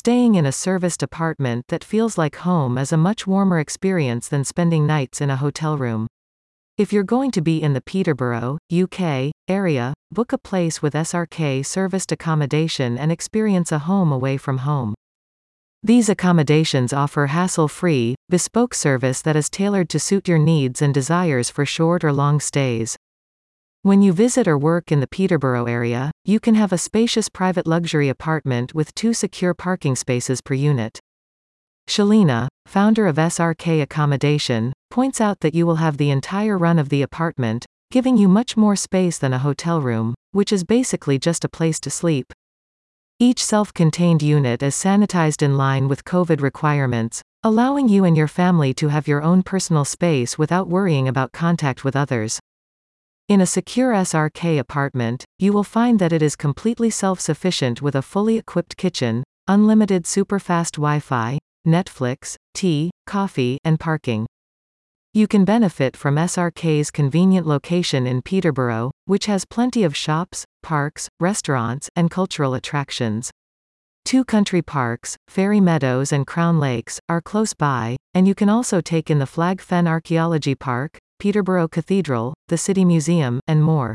staying in a serviced apartment that feels like home is a much warmer experience than spending nights in a hotel room. If you're going to be in the Peterborough, UK, area, book a place with SRK serviced accommodation and experience a home away from home. These accommodations offer hassle-free, bespoke service that is tailored to suit your needs and desires for short or long stays. When you visit or work in the Peterborough area, you can have a spacious private luxury apartment with two secure parking spaces per unit. Shalina, founder of SRK Accommodation, points out that you will have the entire run of the apartment, giving you much more space than a hotel room, which is basically just a place to sleep. Each self-contained unit is sanitized in line with COVID requirements, allowing you and your family to have your own personal space without worrying about contact with others. In a secure SRK apartment, you will find that it is completely self-sufficient with a fully equipped kitchen, unlimited super-fast Wi-Fi, Netflix, tea, coffee, and parking. You can benefit from SRK's convenient location in Peterborough, which has plenty of shops, parks, restaurants, and cultural attractions. Two country parks, Ferry Meadows and Crown Lakes, are close by, and you can also take in the Flag Fen Archaeology Park, Peterborough Cathedral, the City Museum, and more.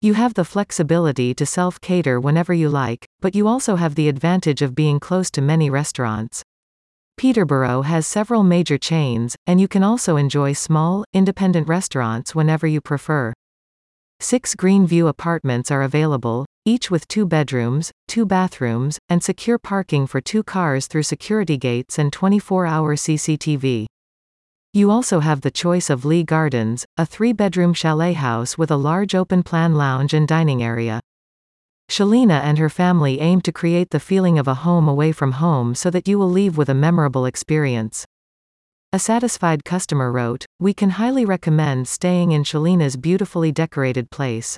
You have the flexibility to self-cater whenever you like, but you also have the advantage of being close to many restaurants. Peterborough has several major chains, and you can also enjoy small, independent restaurants whenever you prefer. Six Greenview apartments are available, each with two bedrooms, two bathrooms, and secure parking for two cars through security gates and 24-hour CCTV. You also have the choice of Lee Gardens, a three-bedroom chalet house with a large open-plan lounge and dining area. Shalina and her family aim to create the feeling of a home away from home so that you will leave with a memorable experience. A satisfied customer wrote, We can highly recommend staying in Shalina's beautifully decorated place.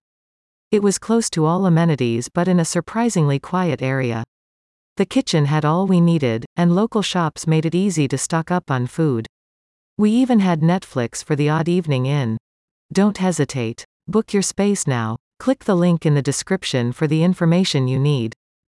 It was close to all amenities but in a surprisingly quiet area. The kitchen had all we needed, and local shops made it easy to stock up on food. We even had Netflix for the odd evening in. Don't hesitate. Book your space now. Click the link in the description for the information you need.